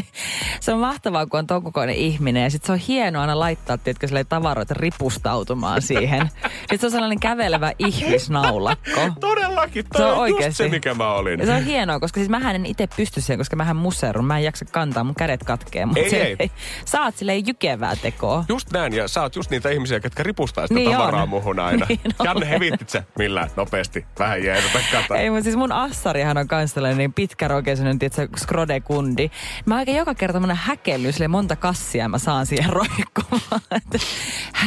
[laughs] se on mahtavaa, kun on ton ihminen. Ja sit se on hienoa aina laittaa, silleen tavaroita ripustautumaan siihen. Sitten se on sellainen kävelevä ihmisnaulakko. [laughs] Todellakin, toi Se on on, just oikeesti. se, mikä mä olin. Ja se on hienoa, koska siis mähän en itse pysty siihen, koska mähän muserun. Mä en jaksa kantaa, mun kädet katkee. Mutta Ei, se, ei. Sä oot silleen jykevää tekoa. Just näin, ja sä oot just niitä ihmisiä, jotka ripustaa sitä Niin tavaraa on. muhun aina. [laughs] Niin. Janne, hevittit sä millään nopeasti? Vähän jeesata kata. Ei, mutta siis mun assarihan on kans niin pitkä roke, sellainen tietysti skrode-kundi. Mä oikein joka kerta mä häkelly, silleen monta kassia mä saan siihen roikkumaan. [laughs]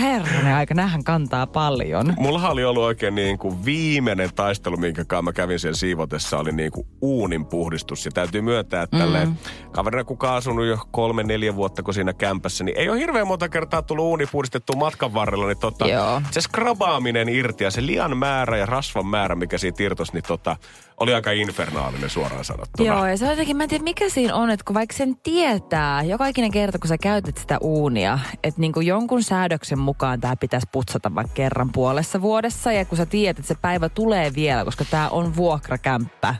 Herranen aika, näähän kantaa paljon. Mulla oli ollut oikein niin kuin viimeinen taistelu, minkä mä kävin siellä siivotessa, oli niin kuin uunin puhdistus. Ja täytyy myöntää, että Mm. kaverina kuka asunut jo kolme, neljä vuotta kun siinä kämpässä, niin ei ole hirveän monta kertaa tullut uuni puhdistettu matkan varrella. Niin tota, Joo. se skrabaaminen irti ja se lian määrä ja rasvan määrä, mikä siitä irtosi, niin tota, oli aika infernaalinen suoraan sanottuna. Joo, ja se on jotenkin, mä en tiedä mikä siinä on, että kun vaikka sen tietää, joka ikinen kerta kun sä käytät sitä uunia, että niin kuin jonkun säädöksen mukaan tämä pitäisi putsata vaikka kerran puolessa vuodessa, ja kun sä tiedät, että se päivä tulee vielä, koska tämä on vuokrakämppä,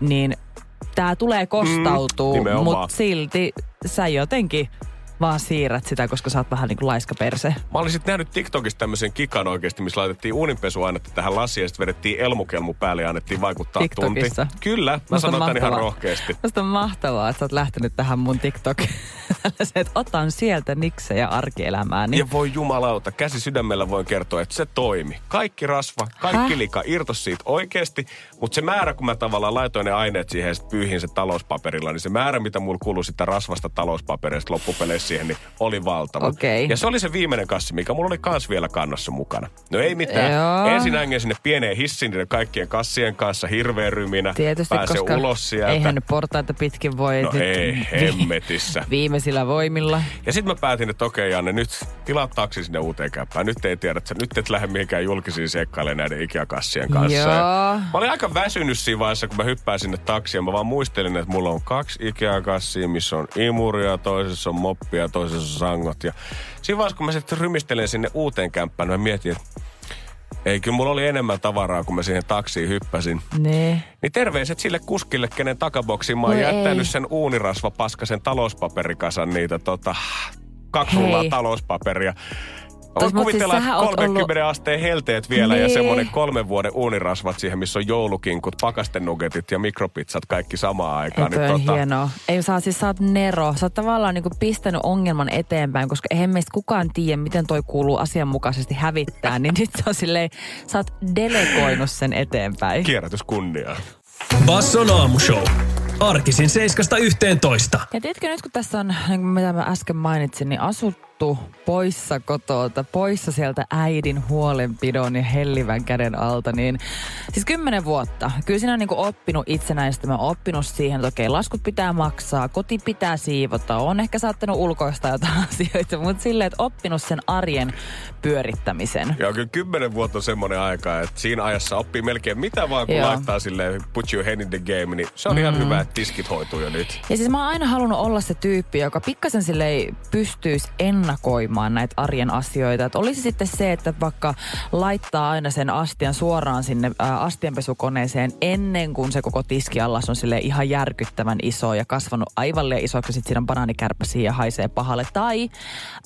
niin tämä tulee kostautuu, nimenomaan. mutta silti sä jotenkin vaan siirrät sitä, koska sä oot vähän niin kuin laiskaperse. Mä olin sitten nähnyt TikTokista tämmöisen kikan oikeasti, missä laitettiin uuninpesuainetta tähän lasiin ja sitten vedettiin elmukelmu päälle ja annettiin vaikuttaa TikTokissa? tunti. Kyllä, mä Musta sanon tämän ihan rohkeasti. Musta on mahtavaa, että sä oot lähtenyt tähän mun TikTok. Tällaiseen, [laughs] että otan sieltä niksejä arkielämään. Niin Ja voi jumalauta, käsi sydämellä voin kertoa, että se toimi. Kaikki rasva, kaikki Häh? lika irtos siitä oikeasti, mutta se määrä, kun mä tavallaan laitoin ne aineet siihen ja pyyhin se talouspaperilla, niin se määrä, mitä mulla kului sitä rasvasta talouspaperista loppupeleissä siihen, niin oli valtava. Okei. Ja se oli se viimeinen kassi, mikä mulla oli kans vielä kannassa mukana. No ei mitään. Joo. Ensin ängin sinne pieneen hissiin niiden kaikkien kassien kanssa, hirveä ryminä. Tietysti, Pääse koska ulos sieltä. eihän nyt portaita pitkin voi No ei, vi- hemmetissä. [laughs] viimeisillä voimilla. Ja sitten mä päätin, että okei Janne, nyt tilaa taksi sinne uuteen käppään. Nyt ei tiedä, että sä nyt et lähde mihinkään julkisiin seikkailemaan näiden Ikea-kassien kanssa. Joo. Ja Mä olin aika väsynyt siinä vaiheessa, kun mä hyppään sinne taksiin. Mä vaan muistelin, että mulla on kaksi Ikea-kassia, missä on imuria, toisessa on moppia, toisessa on sangot. Ja siinä vaiheessa, kun mä sitten rymistelen sinne uuteen kämppään, mä mietin, että ei, kyllä mulla oli enemmän tavaraa, kun mä siihen taksiin hyppäsin. Ne. Niin terveiset sille kuskille, kenen takaboksiin mä oon Voi jättänyt ei. sen uunirasvapaskasen talouspaperikasan niitä tota, kaksi Hei. rullaa talouspaperia. Tos, Voit kuvitella, siis että sähän oot 30 ollut- asteen helteet vielä ja Niin. semmoinen kolmen vuoden uunirasvat siihen, missä on joulukinkut, pakastenugetit ja mikropizzat kaikki samaan aikaan. Ei, toi on tota, hienoa. Ei saa siis, sä oot Nero. Sä oot tavallaan niinku pistänyt ongelman eteenpäin, koska eihän meistä kukaan tiedä, miten toi kuuluu asianmukaisesti hävittää. niin nyt se on silleen, sä oot delegoinut sen eteenpäin. Kierrätys kunniaa. Basson aamushow. Arkisin 7.11. Ja tiedätkö nyt, kun tässä on, niin kuin mitä mä äsken mainitsin, niin asuttu poissa kotolta, poissa sieltä äidin huolenpidon ja hellivän käden alta, niin siis kymmenen vuotta. Kyllä siinä on niin oppinut itsenäistymään, oppinut siihen, että okei, laskut pitää maksaa, koti pitää siivota, on ehkä saattanut ulkoista jotain [laughs] asioita, mutta silleen, että oppinut sen arjen pyörittämisen. Ja kyllä kymmenen vuotta on semmoinen aika, että siinä ajassa oppii melkein mitä vaan, kun Joo. laittaa silleen put your head in the game, niin se on ihan hyvä, että tiskit hoituu jo nyt. Ja siis mä oon aina halunnut olla se tyyppi, joka pikkasen sille pystyisi ennakoimaan näitä arjen asioita. Et olisi sitten se, että vaikka laittaa aina sen astian suoraan sinne ää, astianpesukoneeseen ennen kuin se koko tiskiallas on sille ihan järkyttävän iso ja kasvanut aivan liian isoksi. ja Sitten siinä on banaanikärpäsiä ja haisee pahalle. Tai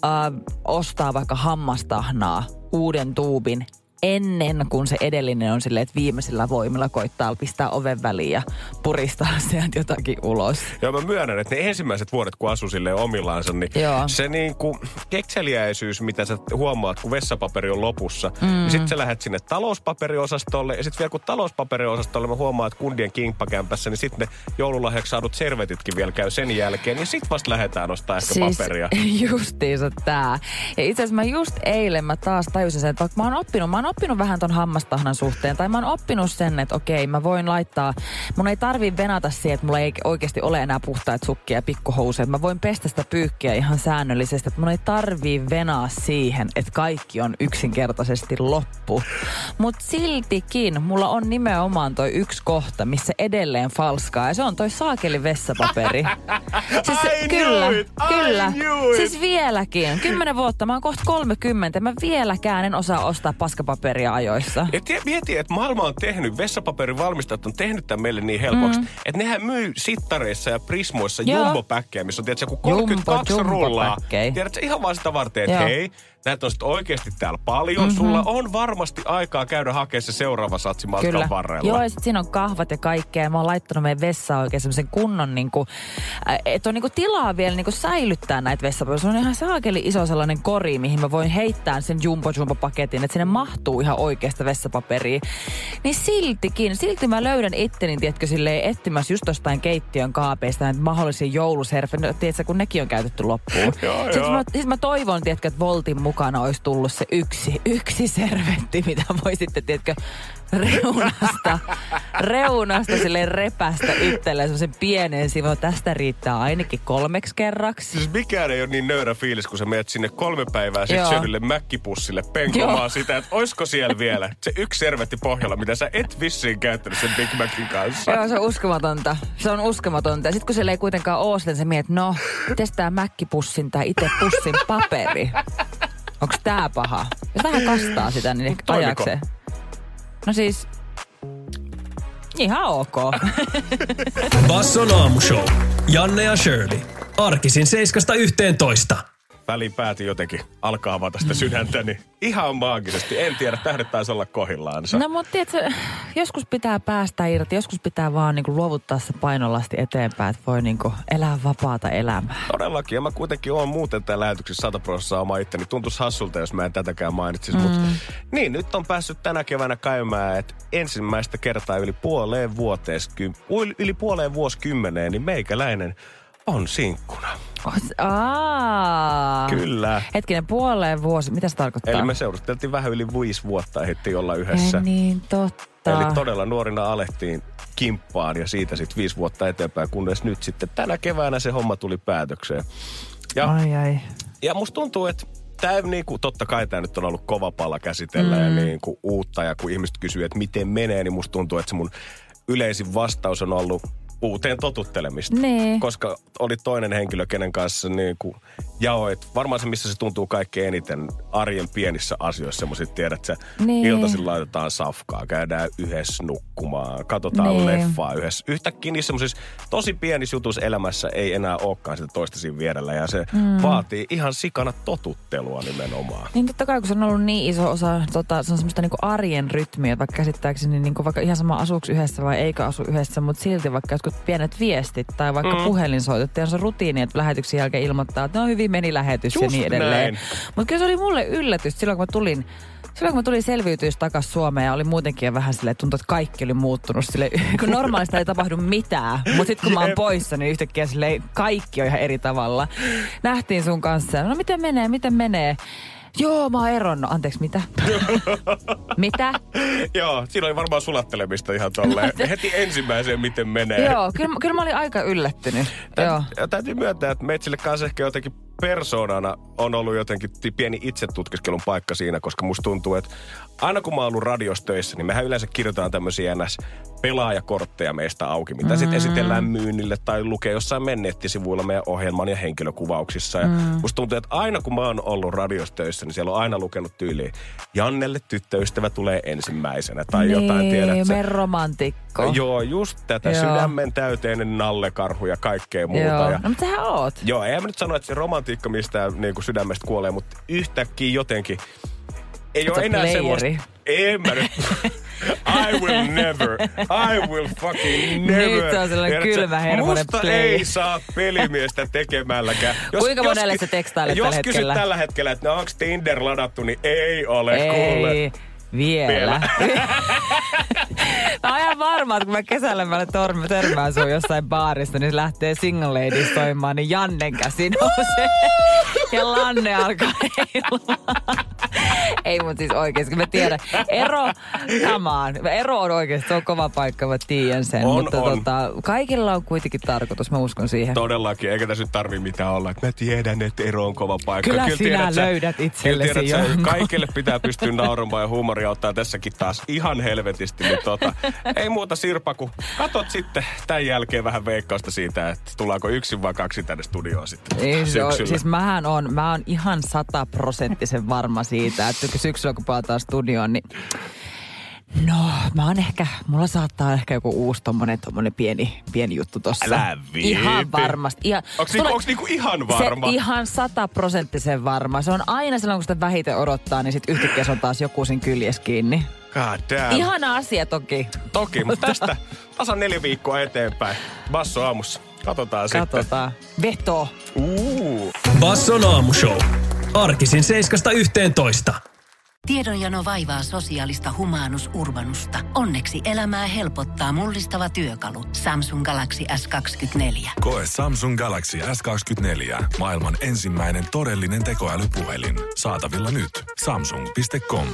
ää, ostaa vaikka hammastahnaa, uuden tuubin ennen kuin se edellinen on silleen, että viimeisillä voimilla koittaa pistää oven väliin ja puristaa [laughs] sieltä jotakin ulos. Joo, mä myönnän, että ne ensimmäiset vuodet, kun asui silleen omillaansa, niin Joo. se niinku kekseliäisyys, mitä sä huomaat, kun vessapaperi on lopussa, mm. niin sitten sä lähdet sinne talouspaperiosastolle, ja sitten vielä kun talouspaperiosastolle mä huomaan, että kundien kimppakämpässä, niin sitten ne joululahjaksi saadut servetitkin vielä käy sen jälkeen, niin sitten vasta lähdetään ostaa ehkä siis paperia. [laughs] justiinsa tää. Ja itse asiassa mä just eilen mä taas tajusin sen, että vaikka mä oon oppinut, mä oon oppinut vähän ton hammastahnan suhteen, tai mä oon oppinut sen, että okei, mä voin laittaa, mun ei tarvi venata siihen, että mulla ei oikeasti ole enää puhtaita sukkia ja pikkuhousuja. Mä voin pestä sitä pyykkiä ihan säännöllisesti, että mun ei tarvii venaa siihen, että kaikki on yksinkertaisesti loppu. Mutta siltikin mulla on nimenomaan toi yksi kohta, missä edelleen falskaa, ja se on toi saakeli vessapaperi. [laughs] Siis I kyllä, knew it! I kyllä. knew it! Siis vieläkin. Kymmenen vuotta, mä oon kohta 30. Mä vieläkään en osaa ostaa paskapaperia ajoissa. Ja tie, mieti, että maailma on tehnyt, vessapaperin valmistajat on tehnyt tämän meille niin helpoksi, mm. että nehän myy sittareissa ja prismoissa jumbo-päkkejä, missä on tiedätkö, joku 32 Jumbo- rullaa. Tiedätkö, ihan vaan sitä varten, että hei, näitä on sitten oikeasti täällä paljon. Mm-hmm. Sulla on varmasti aikaa käydä hakemaan se seuraava satsi matkan Kyllä. varrella. Joo, ja sit siinä on kahvat ja kaikkea. Mä oon laittanut meidän vessaan oikein semmoisen kunnon, niinku, äh, että on niinku tilaa vielä niinku säilyttää näitä vessapaperia. Se on ihan saakeli iso sellainen kori, mihin mä voin heittää sen jumbo jumbo paketin, että sinne mahtuu ihan oikeasta vessapaperia. Niin siltikin, silti mä löydän itteni, tiedätkö, silleen etsimässä just jostain keittiön kaapeista näitä mahdollisia jouluserfejä, no, tiedätkö, kun nekin on käytetty loppuun. [laughs] Joo, Sitten joo. mä, sit mä toivon, tiedätkö, että Voltin mukana olisi tullut se yksi, yksi servetti, mitä voi sitten, tiedätkö, reunasta, reunasta sille repästä itselleen semmoisen pienen sivun. Tästä riittää ainakin kolmeksi kerraksi. Siis mikään ei ole niin nöyrä fiilis, kun sä menet sinne kolme päivää sitten syödylle mäkkipussille penkomaan Joo. sitä, että oisko siellä vielä se yksi servetti pohjalla, mitä sä et vissiin käyttänyt sen Big Macin kanssa. Joo, se on uskomatonta. Se on uskomatonta. Ja sitten kun siellä ei kuitenkaan ole, sitten se mietit, no, mites tää mäkkipussin tai itse pussin paperi? Onks tää paha? Jos vähän kastaa sitä, niin ehkä Toimiko? ajakseen. No siis, ihan ok. Basson aamushow. Janne ja Shirley. Arkisin 7.11. Väliin päätin jotenkin alkaa avata sitä sydäntäni. Ihan maagisesti. En tiedä, tähdet taisi olla kohillaansa. No mutta tiedätkö, joskus pitää päästä irti, joskus pitää vaan niinku luovuttaa se painolasti eteenpäin, että voi niinku elää vapaata elämää. Todellakin, ja mä kuitenkin oon muuten tämän lähetyksessä 100 prosenttia oma itteni. Tuntuisi hassulta, jos mä en tätäkään mainitsisi. Mm. Mutta niin, nyt on päässyt tänä keväänä käymään, että ensimmäistä kertaa yli puoleen vuoteen, yli puoleen vuosikymmeneen, niin meikäläinen on sinkkuna. Aa. Kyllä. Hetkinen, puoleen vuosi, mitä se tarkoittaa? Eli me seurusteltiin vähän yli viisi vuotta, ehti olla yhdessä. Ei niin totta. Eli todella nuorina alettiin kimppaan ja siitä sitten viisi vuotta eteenpäin, kunnes nyt sitten tänä keväänä se homma tuli päätökseen. Ja, Ai ai. ja musta tuntuu, että tämä niinku, totta kai tämä nyt on ollut kova pala käsitellä mm. ja niinku uutta ja kun ihmiset kysyy, että miten menee, niin musta tuntuu, että se mun yleisin vastaus on ollut uuteen totuttelemista. Nee. Koska oli toinen henkilö, kenen kanssa niin kuin jaoit, varmaan se, missä se tuntuu kaikkein eniten arjen pienissä asioissa, semmoiset tiedät, että Niin. iltaisin laitetaan safkaa, käydään yhdessä nukkumaan, katsotaan Niin. leffaa yhdessä. Yhtäkkiä niissä semmoisissa tosi pienissä jutuissa elämässä ei enää olekaan sitä toista siinä vierellä ja se mm. vaatii ihan sikana totuttelua nimenomaan. Niin totta kai, kun se on ollut niin iso osa, tota, se on semmoista niinku arjen rytmiä, vaikka käsittääkseni niinku vaikka ihan sama asuuko yhdessä vai eikö asu yhdessä, mutta silti vaikka jotkut pienet viestit tai vaikka mm. puhelinsoitot, ja on se rutiini, että lähetyksen jälkeen ilmoittaa, että no hyvin meni lähetys ja Just niin edelleen. Mutta kyllä se oli mulle yllätys silloin, kun mä tulin Silloin kun mä tulin selviytyys takaisin Suomeen ja oli muutenkin vähän silleen, että tuntui, että kaikki oli muuttunut sille, kun normaalista ei tapahdu mitään. Mutta sitten kun mä oon poissa, niin yhtäkkiä silleen, kaikki on ihan eri tavalla. Nähtiin sun kanssa, no miten menee, miten menee? Joo, mä oon eronnut. Anteeksi, mitä? [laughs] mitä? Joo, siinä oli varmaan sulattelemista ihan tolleen. Heti ensimmäiseen, miten menee. Joo, kyllä, kyllä mä olin aika yllättynyt. Joo. Tä, täytyy myöntää, että Metsille kanssa ehkä jotenkin persoonana on ollut jotenkin ti- pieni itsetutkiskelun paikka siinä, koska musta tuntuu, että aina kun mä oon ollut radiossa töissä, niin mehän yleensä kirjoitetaan tämmöisiä ns. Pelaajakortteja meistä auki, mitä mm. sitten esitellään myynnille tai lukee jossain mennettisivuilla meidän ohjelman ja henkilökuvauksissa. Ja mm. musta tuntuu, että aina kun mä oon ollut radiossa töissä, niin siellä on aina lukenut tyyliin, Jannelle tyttöystävä tulee ensimmäisenä tai jotain, tiedät sä. me romantikko. Joo, just tätä. Joo. Sydämen täyteinen nallekarhu ja kaikkea muuta. Joo. Ja No mutta sähän oot. Joo, en mä nyt sano, että se romantiikka mistään niin kuin sydämestä kuolee, mutta yhtäkkiä jotenkin ei ole enää playeri? semmoista... En mä nyt. [laughs] I will never. I will fucking never. Nyt on sellainen Tiedätkö, kylmähermonen Musta play. ei saa pelimiestä tekemälläkään. Kuinka monelle sä tekstailet Jos tällä kysyt hetkellä? tällä hetkellä, että no onko Tinder ladattu, niin ei ole kuule. Ei, vielä. [laughs] mä oon ihan varma, että kun mä kesällä mä törmään, törmään sun jossain baarissa, niin se lähtee Single Ladies soimaan, niin Jannen käsi nousee. [laughs] ja Lanne alkaa heilumaan. Ei mut siis oikeesti, kun mä tiedän. Ero, on. Ero on oikeesti, se on kova paikka, mä tiedän sen. On, mutta on. Tota, kaikilla on kuitenkin tarkoitus, mä uskon siihen. Todellakin, eikä tässä nyt tarvi mitään olla. Että mä tiedän, että ero on kova paikka. Kyllä sinä tiedät sä- löydät kyllä itsellesi tiedät sä. Kaikille pitää pystyä nauramaan ja huumoria ottaa tässäkin taas ihan helvetisti. Niin tota, ei muuta Sirpa, kun katot sitten tämän jälkeen vähän veikkausta siitä, että tullaanko yksin vai kaksi tänne studioon sitten Ei siis mähän on, mä oon ihan sataprosenttisen varma siitä, että syksyllä kun palataan studioon, niin No, mä oon ehkä, mulla saattaa ehkä joku uusi tommonen, tommonen pieni, pieni juttu tossa. Älä viipi. Ihan varmasti. Ihan, Onks niinku, onks niinku ihan varma? Se ihan sataprosenttisen varma. Se on aina silloin, kun sitä vähiten odottaa, niin sit yhtäkkiä se on taas joku siinä kyljes kiinni. God damn. Ihana asia toki. Toki, mutta tästä tasan neljä viikkoa eteenpäin. Basso aamussa. Katsotaan sitten. Katsotaan. Veto. Uu. Basson aamushow. Arkisin 7.11. Tiedonjano vaivaa sosiaalista humanus urbanusta. Onneksi elämää helpottaa mullistava työkalu. Samsung Galaxy S24. Koe Samsung Galaxy S24. Maailman ensimmäinen todellinen tekoälypuhelin. Saatavilla nyt. Samsung.com.